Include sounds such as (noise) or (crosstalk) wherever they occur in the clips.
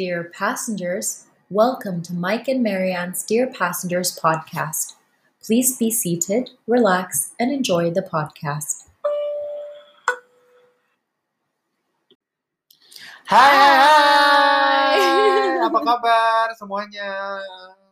Dear passengers, welcome to Mike and Marianne's Dear Passengers podcast. Please be seated, relax, and enjoy the podcast. Hai, hai, Hai. hai. apa kabar semuanya?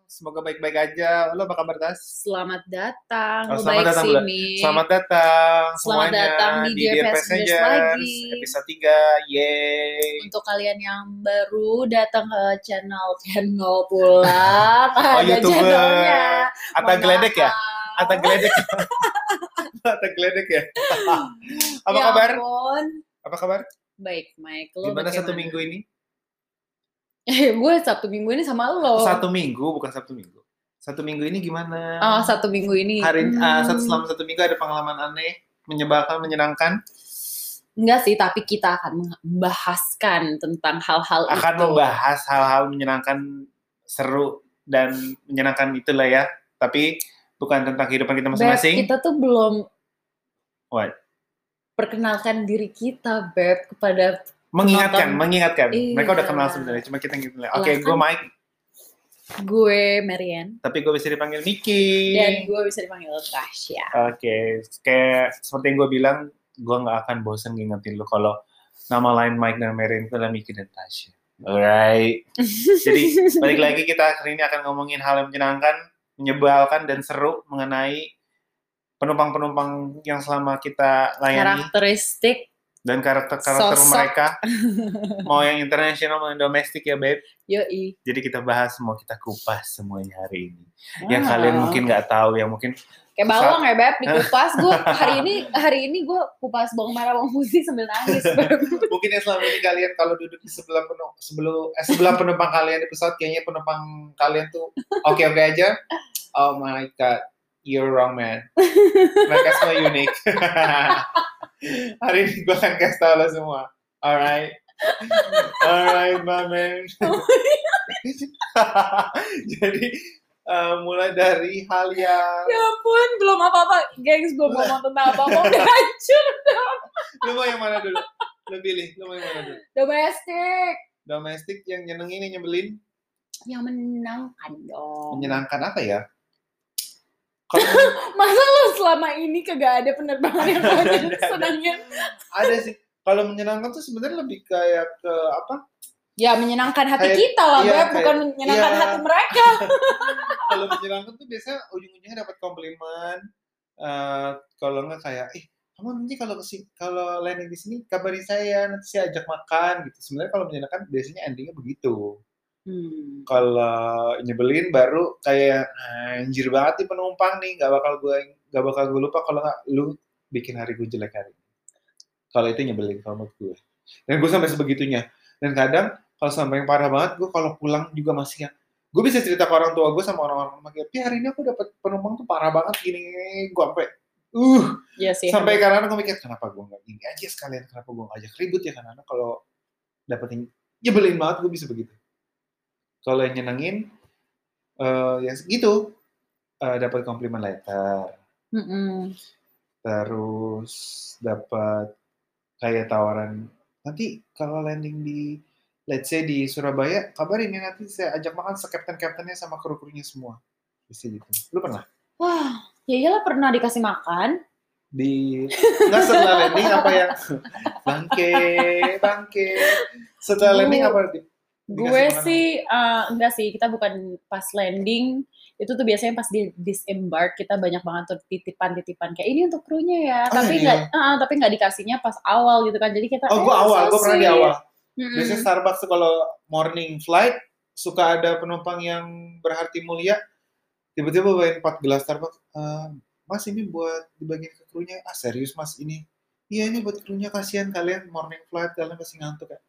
Semoga baik-baik aja. Lo apa kabar Tas? Selamat datang, Oh, selamat datang. Mi. Selamat datang Selamat semuanya datang di Dear Passengers lagi. episode 3. Yeay. Untuk kalian yang baru datang ke channel channel pulang, (laughs) Oh, ada channelnya. Ata Mohon geledek ya? maaf. Ata geledek. Ata geledek ya? (laughs) (laughs) apa Ya kabar? ampun. Apa kabar? Baik, Mike. Lo Gimana satu minggu ini? (laughs) Eh, gue Sabtu minggu ini sama lo. Satu minggu, bukan Sabtu minggu. Satu minggu ini gimana? Oh, satu minggu ini. Hari ah, Hmm. satu selama satu minggu ada pengalaman aneh, menyebalkan, menyenangkan. Enggak sih, tapi kita akan membahaskan tentang hal-hal akan itu. membahas hal-hal menyenangkan, seru dan menyenangkan itulah ya. Tapi bukan tentang kehidupan kita masing-masing. kita tuh belum What? perkenalkan diri kita, Beb, kepada Mengingatkan, penonton. mengingatkan. Mereka udah Iya. kenal sebenarnya, cuma kita gitu. Oke, Lah, gue Mike, gue, Marian. tapi gue bisa dipanggil Miki. Dan gue bisa dipanggil Tasya. Oke, kayak seperti yang gue bilang, gue nggak akan bosen ngingetin lu kalau nama lain Mike dan Marian itu adalah Miki dan Tasya. Alright. (laughs) Jadi balik lagi kita hari ini akan ngomongin hal yang menyenangkan, menyebalkan dan seru mengenai penumpang-penumpang yang selama kita layani Karakteristik dan karakter-karakter Sosok. mereka (laughs) mau yang internasional mau yang domestik ya beb. yoi. Jadi kita bahas mau kita kupas semuanya hari ini. Yang Wow. kalian mungkin nggak tahu, yang mungkin kayak bawang ya, Beb, dikupas. Gue (laughs) hari ini hari ini gue kupas bawang merah, bawang putih sambil nangis, (laughs) Beb. mungkin yang selama ini kalian kalau duduk di sebelah penuh sebelum eh, sebelah penumpang kalian di pesawat kayaknya penumpang kalian tuh oke oke aja. Oh my god, you're wrong man. Mereka semua unik. Hari ini gue akan kasih tau lo semua. Alright. Alright, my man. (laughs) Jadi eh, mulai dari hal yang Ya ampun, belum apa-apa. Gengs, belum (laughs) ngomong tentang apa-apa. Udah hancur. lu mau yang mana dulu? Lu pilih, lu mau yang mana dulu? Domestik. Domestik yang nyenengin, yang nyebelin, Yang menyenangkan dong. menyenangkan apa ya? (laughs) Masa lo selama ini kagak ada penerbangan yang (laughs) banyak senangnya? ada sih, kalau menyenangkan tuh sebenarnya lebih kayak ke apa? Ya menyenangkan hati Kayak- kita lah, iya, Beb. Bukan kayak- menyenangkan iya. hati mereka. (laughs) Kalau menyenangkan tuh biasanya ujung-ujungnya dapat komplimen. Eh, kalau nggak kayak, eh kamu nanti kalau ke sini, kalau landing di sini kabari saya nanti saya ajak makan gitu. Sebenarnya kalau menyenangkan biasanya endingnya begitu. Hmm. kalau nyebelin baru kayak anjir banget nih penumpang nih nggak bakal gue nggak bakal gue lupa kalau nggak lu bikin hari gue jelek hari ini. Kalau itu nyebelin kalau menurut gue dan gue sampai sebegitunya. Dan kadang kalau sampai yang parah banget gue kalau pulang juga masih yang gue bisa cerita ke orang tua gue sama orang-orang rumah tapi hari ini aku dapat penumpang tuh parah banget gini gue sampai uh. Iya sih. sampai kadang gue mikir kenapa gue nggak gini aja sekalian? Kenapa gue ngajak ribut ya? Karena kalau dapetin nyebelin banget gue bisa begitu kalau yang nyenengin eh ya gitu Eh, dapat komplimen letter. Mm-mm. terus dapat kayak tawaran nanti kalau landing di let's say di Surabaya kabarin ya nanti saya ajak makan sekapten kaptennya sama kru krunya semua. Bisa gitu. Lu pernah? Wah, ya iyalah pernah dikasih makan. di nggak setelah landing apa yang bangke bangke. Setelah landing apa Gue sih eh, enggak sih, kita bukan pas landing. Itu tuh biasanya pas di disembark kita banyak banget tuh titipan-titipan kayak ini untuk krunya ya. Oh, tapi iya. enggak eh, tapi enggak dikasihnya pas awal gitu kan. Jadi kita oh eh, gue awal gue pernah di awal Mm-mm. Biasanya Starbucks tuh kalau morning flight suka ada penumpang yang berhati mulia tiba-tiba bawain 4 gelas Starbucks. "Eh, mas ini buat dibagiin ke krunya. Ah serius mas ini? Iya ini buat krunya kasihan kalian morning flight kalian pasti ngantuk ya.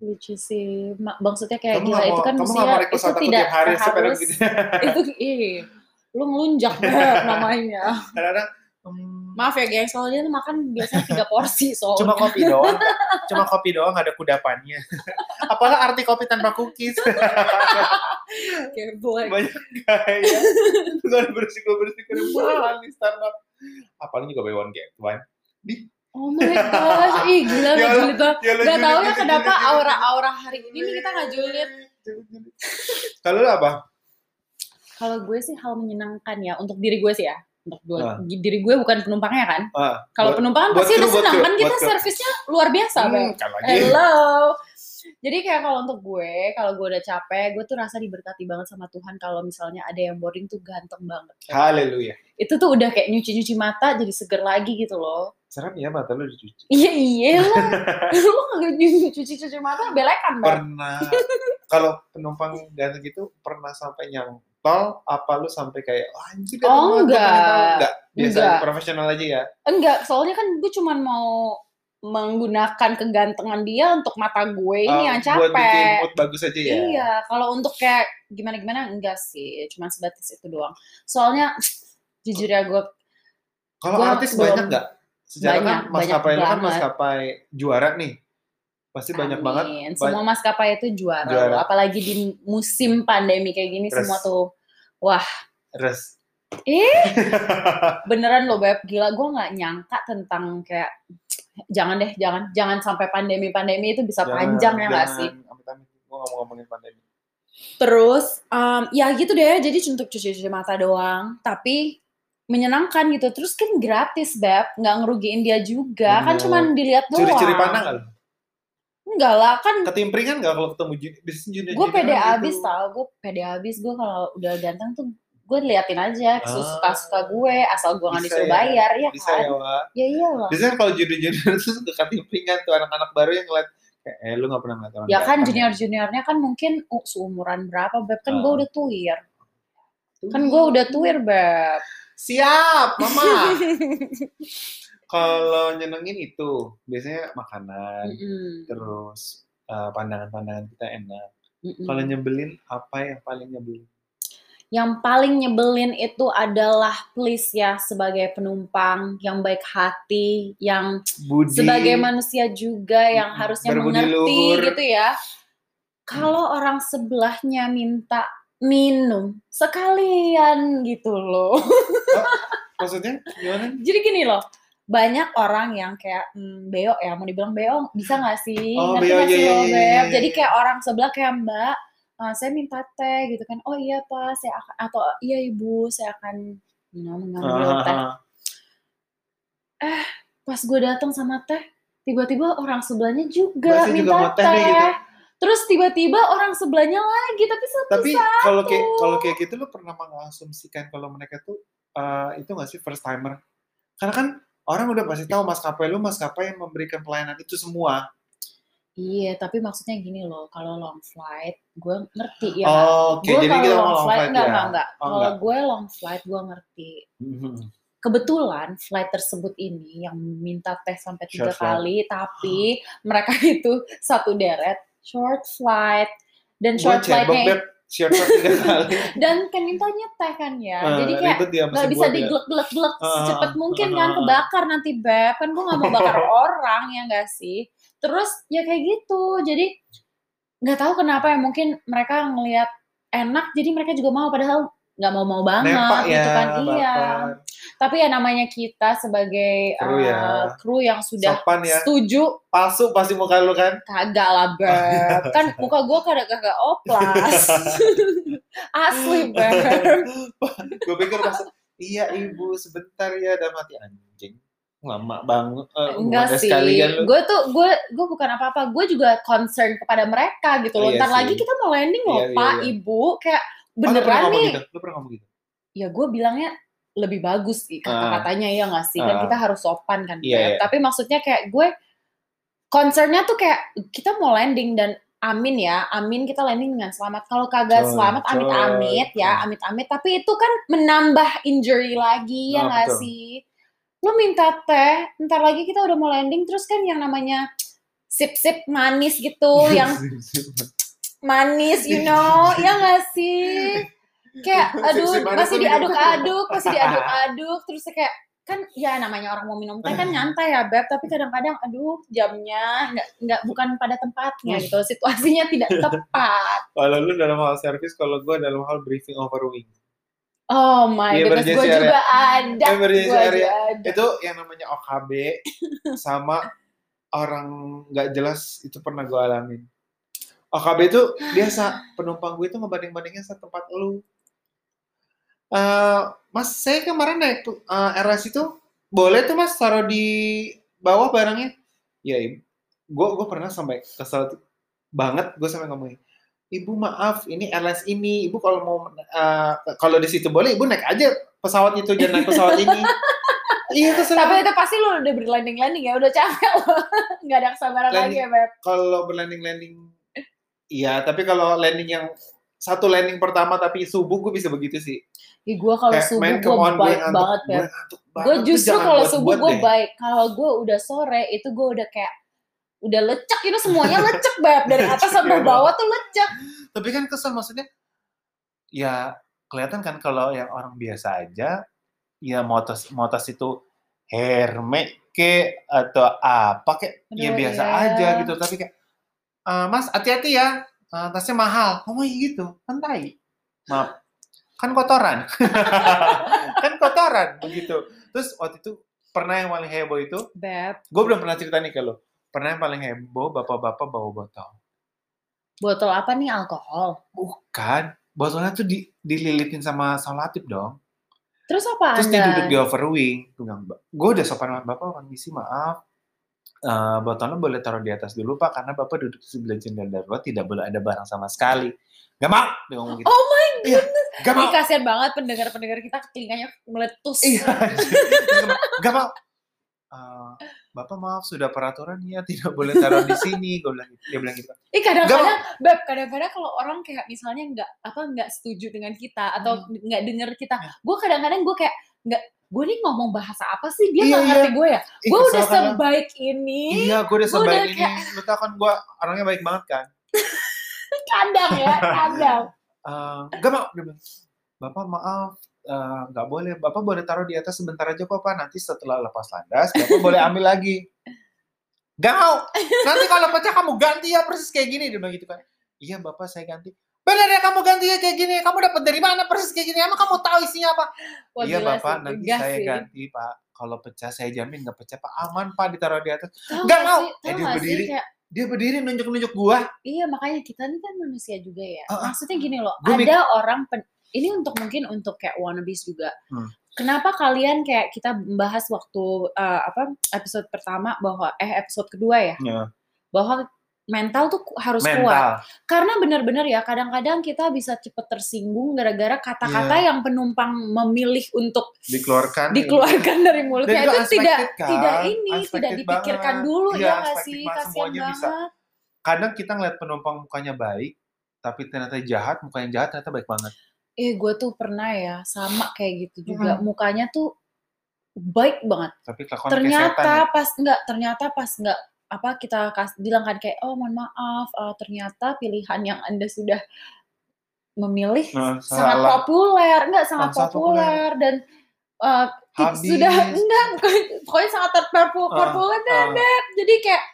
Lucu sih. Ma- Maksudnya kayak kamu gila nggak itu mau kan kamu mestinya mau itu tidak hari harus begini. (laughs) itu ih lu ngelunjak Beb, namanya. Kadang-kadang hmm, Maaf ya kalau dia tuh makan biasanya tiga porsi soalnya. cuma kopi doang, cuma kopi doang ada kudapannya. (laughs) Apalah arti kopi tanpa cookies? (laughs) Kayak black. banyak gaya gue bersih gue bersih nih Starbucks apalagi juga buy one get one di Oh my gosh, ih gila Ya nggak Allah, julid banget. Ya Gak tau ya gitu, kenapa aura-aura hari ini nih kita nggak julid. Julid, julid. Kalau apa? Kalau gue sih hal menyenangkan ya untuk diri gue sih ya. Untuk gue, Ah. diri gue bukan penumpangnya kan. Ah, Kalau penumpang pasti udah senang kan kita servisnya luar biasa, Hmm, Bang. Hello. Jadi kayak kalau untuk gue, kalau gue udah capek, gue tuh rasa diberkati banget sama Tuhan kalau misalnya ada yang boarding tuh ganteng banget. Haleluya. Itu tuh udah kayak nyuci-nyuci mata jadi seger lagi gitu loh. Serem ya mata lu dicuci. Iya iya lah. (laughs) Lu kagak nyuci-cuci mata belekan banget. Pernah kalau penumpang ganteng gitu pernah sampai nyantol apa lu sampai kayak oh, anjir Oh, enggak. pengen tahu." enggak. Biasa Enggak. profesional aja ya. Enggak, soalnya kan gue cuman mau menggunakan kegantengan dia untuk mata gue ini Oh, yang Buat bikin capek. mood bagus aja ya. Iya, kalau untuk kayak gimana-gimana enggak sih, cuma sebatas itu doang. Soalnya (sniffs) jujur ya gue Kalau artis belum- banyak nggak? Sejarah Banyak, kan maskapai lu kan maskapai juara nih. Pasti banyak banget. Amin. Semua maskapai itu juara, Juara. loh. apalagi di musim pandemi kayak gini Terus. semua tuh wah Res. Eh? (laughs) beneran loh beb gila gue nggak nyangka tentang kayak jangan deh jangan jangan sampai pandemi pandemi itu bisa panjang ya nggak sih mau ngomongin pandemi. terus em, ya gitu deh jadi untuk cuci-cuci mata doang tapi menyenangkan gitu terus kan gratis beb nggak ngerugiin dia juga kan Bener. cuman dilihat doang Curi-curi pandang nggak lu? enggak lah kan Ketimpringan nggak kalau ketemu juni? Biasanya juni gue pede gitu. abis tau gue pede abis gue kalau udah ganteng tuh gue liatin aja Ah. suka suka gue asal gue nggak disuruh ya. bayar ya Bisa kan ya, Wak. ya iyalah Biasanya kalau juni-juni itu (laughs) suka ketimpringan tuh anak-anak baru yang ngeliat kayak, eh lu gak pernah ngeliat orang ya kan ganteng junior juniornya kan mungkin uh, seumuran berapa beb kan Ah. gue udah tuir kan gue udah tuir beb Siap, mama. (laughs) kalau nyenengin itu, biasanya makanan, Mm-mm. terus uh, pandangan-pandangan kita enak. Mm-mm. Kalau nyebelin, apa yang paling nyebelin? yang paling nyebelin itu adalah please ya sebagai penumpang yang baik hati yang Budi. sebagai manusia juga yang Mm, harusnya mengerti luhur. gitu ya kalau orang sebelahnya minta minum sekalian gitu loh (laughs) Maksudnya gimana? jadi gini loh banyak orang yang kayak hmm, beo ya mau dibilang beo bisa nggak sih Oh, Ngerti beo, nggak iya, sih iya, lo, iya, Beb? iya, jadi iya. kayak orang sebelah kayak mbak "Ah, saya minta teh gitu kan oh iya pak saya akan atau iya ibu saya akan you know, mengambil teh Ah, pas gue datang sama teh tiba-tiba orang sebelahnya juga saya minta juga teh teh, nih, gitu. terus tiba-tiba orang sebelahnya lagi tapi satu Tapi kalau kayak kalau kayak gitu lu pernah mengasumsikan kalau mereka tuh uh, itu nggak sih first timer? Karena kan orang udah pasti tahu maskapai lu maskapai yang memberikan pelayanan itu semua. iya tapi maksudnya gini loh kalau long flight gue ngerti ya Oh, Oke, gue jadi kita kalau long long flight flight enggak ya. enggak enggak Oh, kalau gue long flight gue ngerti Mhm. kebetulan flight tersebut ini yang minta teh sampai tiga Short flight. kali tapi mereka (laughs) itu satu deret short flight dan short flightnya short tiga kali. dan kan mintanya teh kan ya Ah, jadi kayak nggak bisa ya. diglek-glek-glek Ah, secepat mungkin ah, kan ah. kebakar nanti beb kan gue nggak mau bakar (laughs) orang ya nggak sih terus ya kayak gitu jadi nggak tahu kenapa ya mungkin mereka ngelihat enak jadi mereka juga mau padahal nggak mau mau banget ya, gitu kan iya bakar. tapi ya namanya kita sebagai Kru ya. eh, kru yang sudah Sopan ya. setuju Palsu pasti muka lu kan. kagak lah beb kan (laughs) muka gue kadang kagak oplas (laughs) asli beb (laughs) gue pikir pas iya ibu sebentar ya dalam hati anjing lama banget eh, enggak sih gue tuh gue gue bukan apa-apa gue juga concern kepada mereka gitu loh Iya ntar sih. lagi kita mau landing loh Iya, iya, pak iya. ibu kayak beneran ngomong nih gitu? lu pernah ngomong gitu ya gue bilangnya lebih bagus sih kata-katanya ya nggak sih kan Ah. kita harus sopan kan Iya, Beb. iya. tapi maksudnya kayak gue concernnya tuh kayak kita mau landing dan amin ya amin kita landing dengan selamat kalau kagak Coy, selamat coy, amit-amit ya coy. amit-amit tapi itu kan menambah injury lagi ya Ah, nggak sih lu minta teh ntar lagi kita udah mau landing terus kan yang namanya sip-sip manis gitu yang manis you know (laughs) ya nggak sih kayak aduh masih diaduk-aduk masih diaduk-aduk terus kayak kan ya namanya orang mau minum teh kan nyantai ya beb tapi kadang-kadang aduh jamnya nggak nggak bukan pada tempatnya Hmm. gitu situasinya tidak (laughs) tepat kalau lu dalam hal servis kalau gue dalam hal briefing over wing Oh my Iya, goodness, gue juga ada. Emergency Gue area. juga ada. itu yang namanya OKB sama orang nggak jelas itu pernah gue alamin. OKB itu biasa penumpang gue itu ngebanding-bandingin satu tempat lu. Eh, mas, saya kemarin naik tuh eh, RS itu boleh tuh mas taruh di bawah barangnya. Ya, gue gue pernah sampai kesel banget gue sampai ngomongin. Ibu maaf, ini LS ini. Ibu kalau mau eh, kalau di situ boleh, ibu naik aja pesawat itu jangan naik pesawat ini. (laughs) iya kesel. Tapi itu pasti lu udah berlanding-landing ya, udah capek lo. (laughs) Nggak ada kesabaran lagi Landing. ya, Beb. kalau berlanding landing iya tapi kalau landing yang satu landing pertama tapi subuh gue bisa begitu sih. Ih, gue kalau subuh "Men, gue on, gue baik ngantuk, banget, ngantuk Gue banget, justru kalau subuh gue deh." baik. Kalau gue udah sore, itu gue udah kayak udah lecek itu semuanya lecek beb. Dari (laughs) atas sampai Iya, bawah tuh lecek. Tapi kan kesel maksudnya ya kelihatan kan kalau yang orang biasa aja ya motos motos itu herme ke atau apa kayak ya biasa iya. aja gitu. Tapi kayak "Eh, mas hati-hati ya. Eh, tasnya mahal. Ngomong gitu. Kan tai. Maaf. Kan kotoran. (laughs) Kan kotoran begitu. Terus waktu itu pernah yang paling heboh itu? Beb gue belum pernah cerita nih ke lo pernah yang paling heboh bapak-bapak bawa botol. Botol apa nih? Alkohol? Bukan. Botolnya tuh di, dililitin sama salatif dong. Terus apa terus dia duduk di overwing gue bilang gue udah sopan banget bapak permisi maaf Eh, botolnya boleh taruh di atas dulu pak karena bapak duduk di sebelah jendela darurat tidak boleh ada barang sama sekali gak mau dia ngomong gitu oh my Iya, gak Ih, mau kasihan banget pendengar-pendengar kita telinganya meletus iya (laughs) Terus gak mau. gak mau "Eh, bapak maaf sudah peraturannya tidak boleh taruh di sini gue bilang gitu. dia bilang gitu Ih kadang-kadang, beb, kadang-kadang kalau orang kayak misalnya nggak apa nggak setuju dengan kita atau Hmm. nggak denger kita, Ya. gue kadang-kadang gue kayak nggak, gue nih ngomong bahasa apa sih? Dia Iya, nggak iya. ngerti gue ya? Gue udah kan, sebaik ini, iya gue udah Gua udah sebaik ini. kayak- lu tau kan gue orangnya baik banget kan? (laughs) Kadang ya, kadang. Eh, gak mau bapak maaf. Nggak boleh. Bapak boleh taruh di atas sebentar aja kok pak. Nanti setelah lepas landas bapak (laughs) boleh ambil lagi. Gak mau. Nanti kalau pecah kamu ganti ya persis kayak gini. Dia bilang gitu kan. Iya bapak saya ganti benar ya kamu ganti ya kayak gini kamu dapat dari mana persis kayak gini emang kamu tahu isinya apa Wah, iya bapak sih, nanti saya sih. ganti pak kalau pecah saya jamin nggak pecah pak aman pak ditaruh di atas Tahu Nggak nggak mau. sih? Eh, dia nggak sih? berdiri. Kayak, dia berdiri nunjuk nunjuk gua iya makanya kita ini kan manusia juga ya. Ah, ah. Maksudnya gini loh, Gua ada mik- orang pen- ini untuk mungkin untuk kayak wannabes juga. Hmm. Kenapa kalian kayak kita membahas waktu eh, apa episode pertama bahwa eh episode kedua ya Ya, bahwa mental tuh harus kuat mental karena benar-benar ya kadang-kadang kita bisa cepet tersinggung gara-gara kata-kata Iya. yang penumpang memilih untuk dikeluarkan dikeluarkan dari mulutnya itu tidak kan? tidak ini tidak dipikirkan banget. dulu Iya, ya nggak unexpected sih kasihan banget bisa. kadang kita ngeliat penumpang mukanya baik tapi ternyata jahat muka yang jahat ternyata baik banget eh gue tuh pernah ya sama kayak gitu juga Hmm. mukanya tuh baik banget tapi ternyata kayak setan ya. pas nggak ternyata pas nggak apa kita kas, bilang kan kayak oh mohon maaf eh, ternyata pilihan yang anda sudah memilih Nah, sangat salah. populer enggak sangat sangat populer dan Habis. sudah (laughs) enggak pokoknya- sangat terpopuler Ah, populer deh ah. Beb. jadi kayak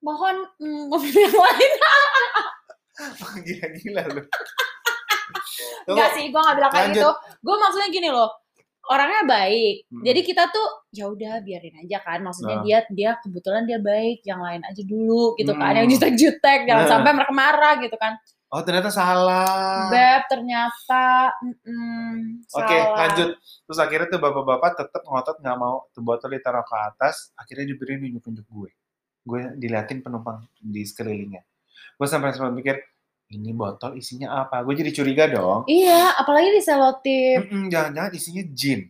mohon mm, (laughs) memilih yang lain (laughs) gila-gila lu enggak sih gue nggak bilang kayak gitu gue maksudnya gini loh orangnya baik Hmm. jadi kita tuh ya udah biarin aja kan maksudnya Nah. dia dia kebetulan dia baik yang lain aja dulu gitu kan yang Hmm. jutek-jutek jangan Nah. sampai mereka marah gitu kan oh ternyata salah beb ternyata mm-mm, Oke, salah. lanjut. Terus akhirnya tuh bapak-bapak tetap ngotot nggak mau tuh botol ditaruh ke atas. Akhirnya diberi nunjuk-nunjuk gue. Gue diliatin penumpang di sekelilingnya. Gue sampai sempat mikir, ini botol isinya apa? Gue jadi curiga dong. iya apalagi di selotip Jangan-jangan isinya jin.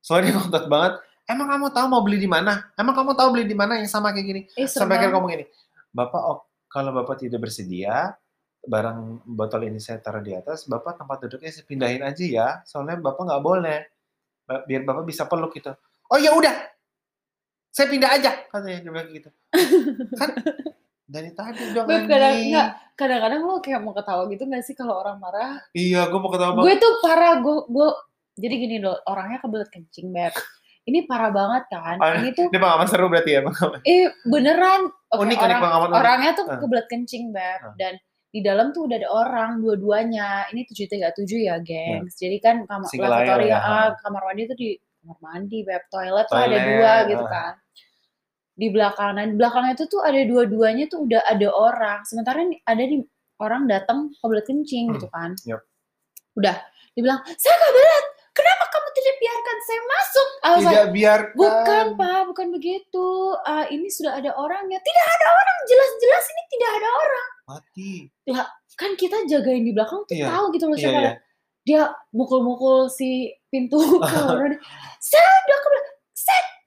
Soalnya dia ngotot banget. Emang kamu tahu mau beli di mana? Emang kamu tahu beli di mana yang sama kayak gini? Eh, Sampai akhirnya ngomong gini, Bapak, oh, kalau Bapak tidak bersedia, barang botol ini saya taruh di atas, Bapak tempat duduknya saya pindahin aja ya, soalnya Bapak nggak boleh. Biar Bapak bisa peluk gitu. Oh ya udah, saya pindah aja, katanya dia bilang gitu. (laughs) Kan dari tadi dong Beb, kadang, anjing. enggak, kadang-kadang lo kayak mau ketawa gitu gak sih kalau orang marah? Iya, gue mau ketawa Gue tuh parah, gue, gue, jadi gini loh, orangnya kebelet kencing, Beb. Ini parah banget kan, Ah, ini tuh, Ini pengalaman seru berarti ya, pengalaman. eh beneran, oke, Unik, unik orang, pengalaman unik. orangnya tuh Ah. kebelet kencing, Beb. Ah. Dan di dalam tuh udah ada orang dua-duanya. Ini 737 ya, gengs. Jadi kan kamar lavatory ya, ah, kamar mandi tuh di kamar mandi, web toilet tuh ada Toilet, dua gitu ah. kan. Di belakang, nah di belakangnya itu tuh ada dua-duanya tuh udah ada orang. Sementara ada di orang datang kebelet kencing Hmm, gitu kan. yep. Udah, dibilang, saya kebelet, kenapa kamu tidak biarkan saya masuk? Like, Tidak biar Bukan pak, bukan begitu. Ah, ini sudah ada orangnya. Tidak ada orang, jelas-jelas ini tidak ada orang. mati. Kan kita jagain di belakang tuh Iya, tahu gitu loh Iya, siapa. iya. Dia mukul-mukul si pintu (laughs) saya udah kebelet,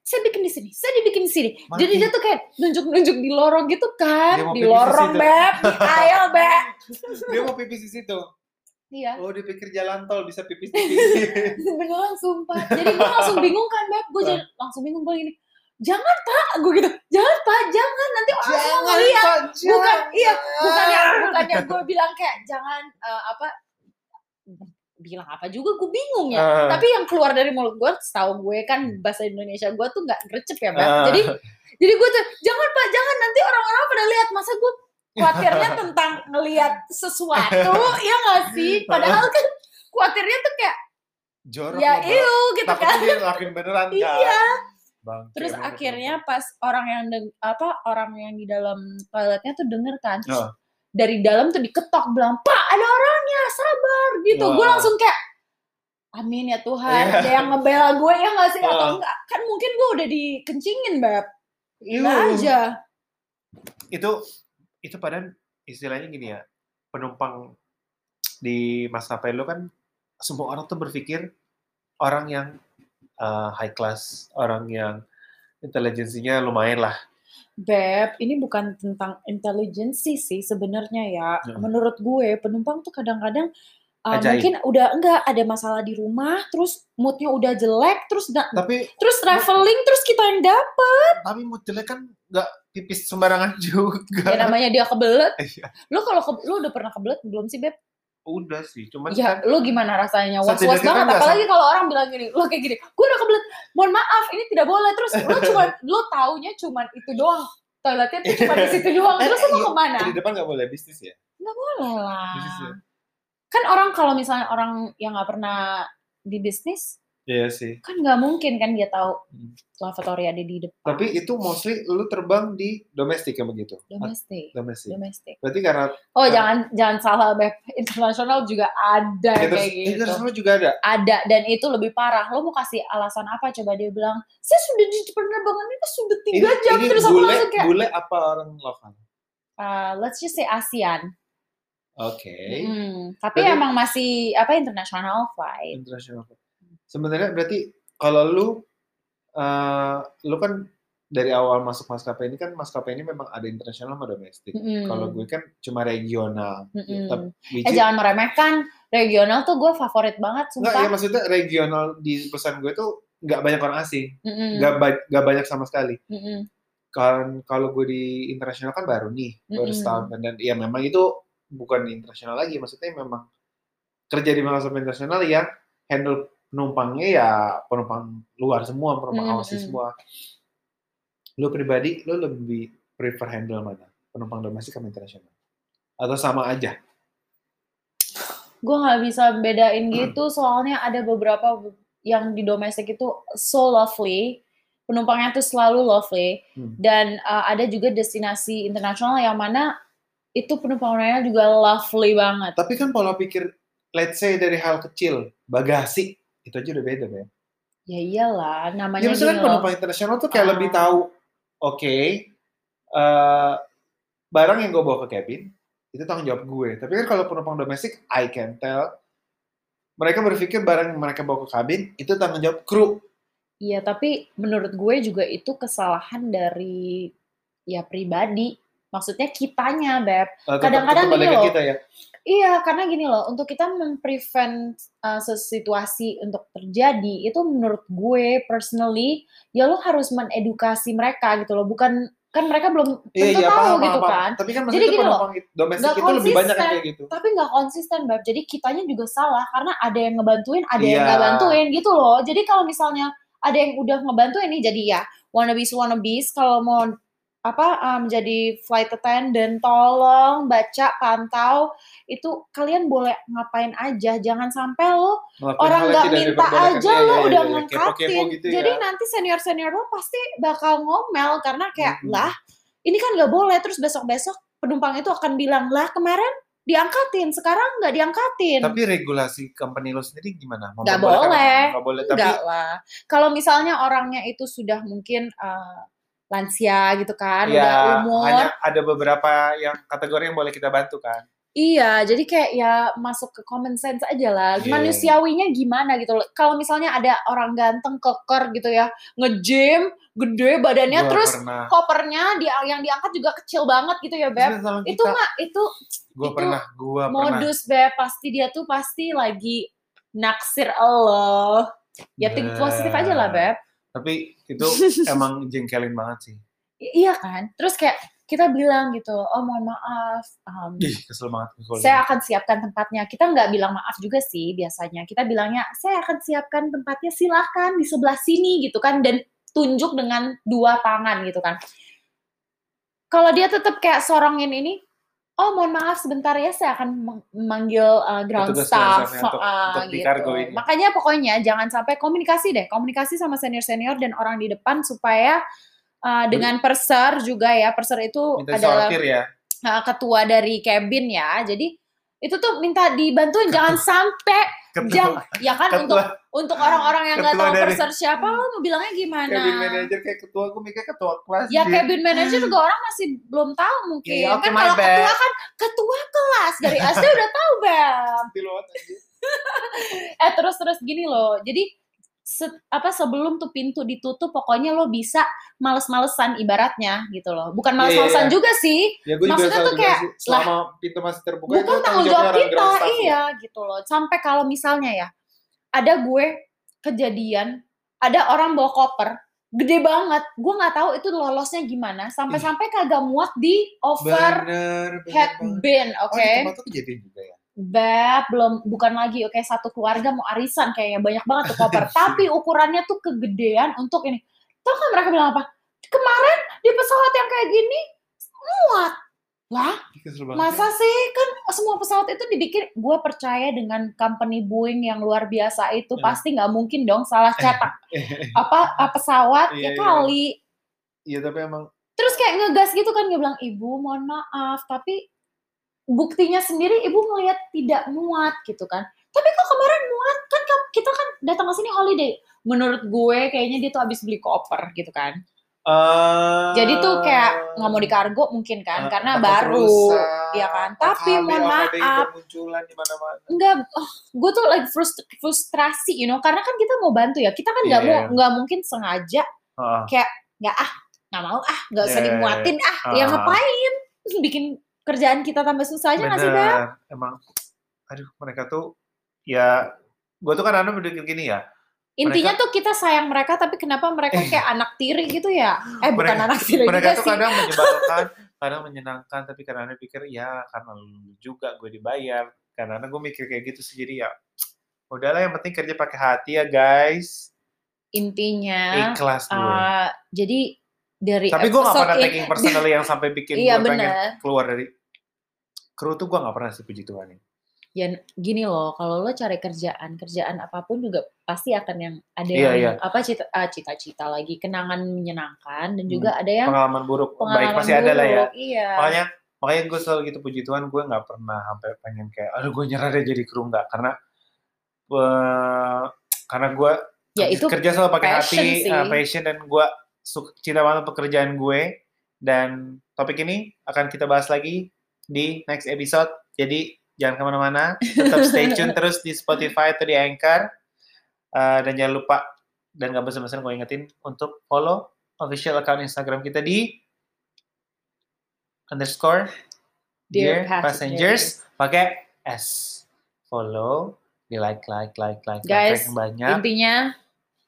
saya bikin di sini, saya dibikin di sini. Mati. Jadi dia tuh kayak nunjuk-nunjuk di lorong gitu kan, di lorong beb, di aisle beb. (laughs) Dia mau pipis di situ. Iya, Oh, dia pikir jalan tol bisa pipis di sini. beneran sumpah. Jadi gue langsung bingung kan beb, gue jadi langsung bingung gue gini. Jangan pak, gue gitu. Jangan pak, jangan nanti orang semua ngeliat. Bukan iya bukan yang bukan yang gue bilang kayak jangan eh, apa bilang apa juga gue bingung ya Ah. tapi yang keluar dari mulut gue setahu gue kan bahasa Indonesia gue tuh nggak gercep ya Beb. Ah. jadi jadi gue tuh jangan pak jangan nanti orang-orang pada lihat masa gue khawatirnya (laughs) tentang ngelihat sesuatu ya nggak sih padahal kan khawatirnya tuh kayak Jorok ya Bang. iu gitu kan dia ngelakuin beneran (laughs) kan. iya Bang, terus akhirnya pas orang yang deng- apa orang yang di dalam toiletnya tuh denger kan Oh. Dari dalam tuh diketok bilang pak ada orangnya sabar gitu gue Wah. langsung kayak amin ya Tuhan Iya. ada yang ngebela gue ya nggak sih atau Wah. enggak kan mungkin gue udah dikencingin beb Iu. Gila aja itu itu padahal istilahnya gini ya penumpang di maskapai lu kan semua orang tuh berpikir orang yang uh, high class orang yang intelijensinya lumayan lah beb ini bukan tentang intelijensi sih sebenarnya ya Hmm. menurut gue penumpang tuh kadang-kadang uh, Ajaib. mungkin udah enggak ada masalah di rumah terus moodnya udah jelek terus da- tapi terus traveling terus kita yang dapet tapi mood jelek kan nggak pipis sembarangan (laughs) juga ya namanya dia kebelet Iya. lu kalau ke, lu udah pernah kebelet belum sih beb udah sih cuman Ya, kan lu gimana rasanya? Was-was Setidaknya kan banget. nggak Apalagi kalau orang bilang gini, lu kayak gini, gue udah kebelet. Mohon maaf, ini tidak boleh. Terus lu (laughs) cuma, lu taunya cuma itu doang. Toiletnya tuh cuma di situ doang. Terus lu Eh, mau iya, ke mana? di depan nggak boleh bisnis ya Nggak boleh lah. Bisnis ya? Kan orang kalau misalnya orang yang nggak pernah di bisnis, iya sih kan nggak mungkin kan dia tahu Hmm. lavatory ada di depan. tapi itu mostly lu terbang di domestik ya begitu domestik. domestik Domestik. berarti karena Oh, Karena- jangan jangan salah, Beb. Internasional juga ada Inter- kayak gitu. internasional juga ada ada dan itu lebih parah lo mau kasih alasan apa coba dia bilang saya sudah di penerbangan itu sudah tiga ini, jam ini terus aku bule, langsung kayak bule apa orang lokal? "Uh, let's just say ASEAN Oke. Hmm, tapi Berarti- emang masih apa international flight Internasional. Sebenarnya berarti kalau lu, eh lu kan dari awal masuk maskapai ini kan maskapai ini memang ada internasional sama domestik. Mm-mm. Kalau gue kan cuma regional. Mm-mm. Tapi- which eh jangan meremehkan regional tuh gue favorit banget Enggak, sumpah ya maksudnya regional di perusahaan gue tuh nggak banyak orang asing, nggak ba- nggak banyak sama sekali. Mm-mm. Kan kalau gue di internasional kan baru nih, baru Mm-mm. setahun kan dan ya memang itu bukan di internasional lagi, maksudnya memang kerja di maskapai internasional yang handle penumpangnya ya penumpang luar semua, penumpang Mm-mm. Aussie semua. Lu pribadi, lu lebih prefer handle mana? Penumpang domestik sama internasional? Atau sama aja? gue nggak bisa bedain gitu soalnya ada beberapa yang di domestik itu so lovely penumpangnya tuh selalu lovely Hmm. dan uh, ada juga destinasi internasional yang mana itu penumpangnya juga lovely banget Tapi kan pola pikir, let's say dari hal kecil, bagasi, itu aja udah beda, ya. ya iyalah namanya Ya maksudnya kan penumpang internasional tuh kayak Ah. lebih tahu, oke, eh, barang yang gue bawa ke cabin, itu tanggung jawab gue. Tapi kan kalau penumpang domestik, I can tell, mereka berpikir barang yang mereka bawa ke kabin, itu tanggung jawab kru. Iya, tapi menurut gue juga itu kesalahan dari ya pribadi. Maksudnya kitanya, Beb. Eh, Kadang-kadang gini loh. kita ya. Iya, karena gini loh, untuk kita memprevent uh, situasi untuk terjadi, itu menurut gue personally, ya lo harus menedukasi mereka gitu loh. Bukan, kan mereka belum Iya, tentu iya, tahu paham, gitu paham, kan. Tapi kan Jadi gini loh, domestik itu lebih banyak yang kayak gitu. Tapi nggak konsisten, Beb. Jadi kitanya juga salah, karena ada yang ngebantuin, ada yang Iya. nggak bantuin gitu loh. Jadi kalau misalnya ada yang udah ngebantuin nih, jadi ya wannabes wannabes kalau mau apa uh, menjadi flight attendant tolong baca pantau itu kalian boleh ngapain aja jangan sampai lo orang nggak minta aja Iya, lo iya, udah iya, ngangkatin kepo-kepo gitu jadi ya. nanti senior senior lo pasti bakal ngomel karena kayak Mhm. lah ini kan nggak boleh terus besok besok penumpang itu akan bilang lah kemarin diangkatin sekarang nggak diangkatin Tapi regulasi company lo sendiri gimana? Nggak boleh. Nggak boleh. Tapi lah. Kalau misalnya orangnya itu sudah mungkin eh, lansia gitu kan, udah ya umur. hanya ada beberapa yang kategori yang boleh kita bantu kan. Iya, jadi kayak ya masuk ke common sense aja lah. Iya. Manusiawinya gimana gitu loh. Kalau misalnya ada orang ganteng keker gitu ya, nge-gym, gede badannya Gua terus pernah. kopernya dia yang diangkat juga kecil banget gitu ya, Beb. Itu mah itu Gua itu pernah, gua pernah. modus Beb, pasti dia tuh pasti lagi naksir Allah. Ya think positif aja lah, Beb. Tapi itu (laughs) emang jengkelin banget sih. I- iya kan terus kayak kita bilang gitu oh mohon maaf um, Ih, kesel banget. kalau saya gitu. akan siapkan tempatnya kita nggak bilang maaf juga sih biasanya kita bilangnya saya akan siapkan tempatnya silakan di sebelah sini gitu kan dan tunjuk dengan dua tangan gitu kan kalau dia tetap kayak sorongin ini oh mohon maaf sebentar ya saya akan memanggil uh, ground Petugas staff untuk- uh, untuk gitu. ini. makanya pokoknya jangan sampai komunikasi deh komunikasi sama senior senior dan orang di depan supaya uh, dengan perser juga ya perser itu Minta adalah sortir ya. uh, ketua dari cabin ya jadi itu tuh minta dibantuin jangan sampai Ketua, jangan ya kan untuk ketua. untuk orang-orang yang nggak ketua tahu perser siapa lo mau bilangnya gimana? Cabin manager kayak ketua, aku mikir ketua kelas. ya Jin. cabin manager juga orang masih belum tahu mungkin. Iya, oke, kan kalau bad. ketua kan ketua kelas dari SD udah tahu bang (laughs) (laughs) eh terus terus gini loh jadi se- apa sebelum tuh pintu ditutup pokoknya lo bisa males-malesan ibaratnya gitu loh bukan Iya, males-malesan iya. juga sih Ya gue juga Maksudnya tuh kayak, sih, selama pintu masih terbuka bukan itu tanggung jawab kita staff ya. iya gitu loh sampai kalau misalnya ya ada gue kejadian ada orang bawa koper gede banget gue nggak tahu itu lolosnya gimana sampai-sampai kagak muat di over Bener, bener head banget. bin oke Oh, di tempat tuh kejadian juga ya. Beb, belum bukan lagi oke satu keluarga mau arisan kayaknya banyak banget tuh koper. (laughs) Tapi ukurannya tuh kegedean untuk ini. Tau kan mereka bilang apa? Kemarin di pesawat yang kayak gini muat. Lah. Masa sih? Kan semua pesawat itu dibikin gue percaya dengan company Boeing yang luar biasa itu Eh. pasti nggak mungkin dong salah cetak. (laughs) Apa pesawat Iya, ya iya. kali. Iya tapi emang terus kayak ngegas gitu kan dia bilang ibu mohon maaf tapi buktinya sendiri ibu melihat tidak muat gitu kan tapi kok kemarin muat kan ka- kita kan datang ke sini holiday menurut gue kayaknya dia tuh habis beli koper gitu kan eh, jadi tuh kayak nggak mau dikargo mungkin kan eh, karena baru rusak. ya kan OKB, tapi mohon maaf bermunculan di mana-mana. enggak oh, gue tuh like frust- frustrasi you know karena kan kita mau bantu ya kita kan nggak Iya, mau iya. nggak mungkin sengaja Heeh. nggak ah nggak mau ah nggak usah Iya, iya, dimuatin ah Ah. ya ngapain bikin kerjaan kita tambah susah aja nggak sih? Bener. Emang, aduh mereka tuh ya, gue tuh kan anak berpikir gini ya. intinya tuh kita sayang mereka tapi kenapa mereka kayak anak tiri gitu ya eh bukan Mereka- anak tiri Mereka juga tuh sih kadang menyebalkan, (laughs) kadang menyenangkan, tapi kadang pikir ya karena lu juga gue dibayar. Karena gue mikir kayak gitu sih jadi ya, udahlah yang penting kerja pakai hati ya guys. intinya Ikhlas gue. uh, jadi dari tapi gue gak pernah taking personally yang sampai bikin (laughs) iya gue pengen keluar dari kru tuh gue gak pernah sih puji Tuhan ini. ya gini loh kalau lo cari kerjaan kerjaan apa pun juga pasti akan yang ada Iya, yang iya. apa ah, cita-cita lagi kenangan menyenangkan dan juga ada yang Pengalaman buruk, baik pengalaman pasti ada lah ya. iya Makanya makanya gue selalu gitu puji Tuhan gue nggak pernah sampai pengen kayak aduh gue nyerah deh jadi kru nggak karena eh, karena gue ya itu kerja selalu pakai hati sih. eh, passion dan gue suka cinta banget pekerjaan gue dan topik ini akan kita bahas lagi di next episode. Jadi jangan ke mana-mana. Tetap stay (laughs) tune terus di Spotify atau di Anchor. Eh, dan jangan lupa dan gak bosan-bosan gue ingetin untuk follow official account Instagram kita di underscore Dear Dear Passengers. pakai S. Follow, di like, like, like, like, Guys, like banyak. intinya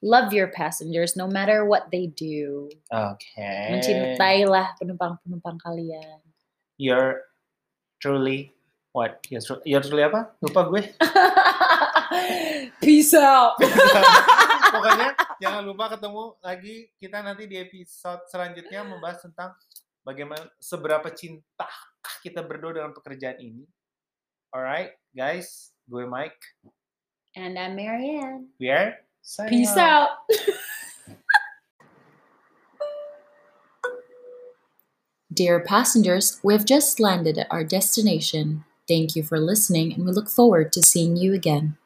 love your passengers no matter what they do. Oke. mencintailah penumpang-penumpang kalian. You're truly what? You're, tru- you're truly apa? Lupa gue. (laughs) peace out (laughs) Pokoknya jangan lupa ketemu lagi kita nanti di episode selanjutnya membahas tentang bagaimana seberapa cinta kita berdua dengan pekerjaan ini. Alright, guys, gue Mike. And I'm Marianne. We are Peace out. out. (laughs) Dear passengers, we have just landed at our destination. Thank you for listening, and we look forward to seeing you again.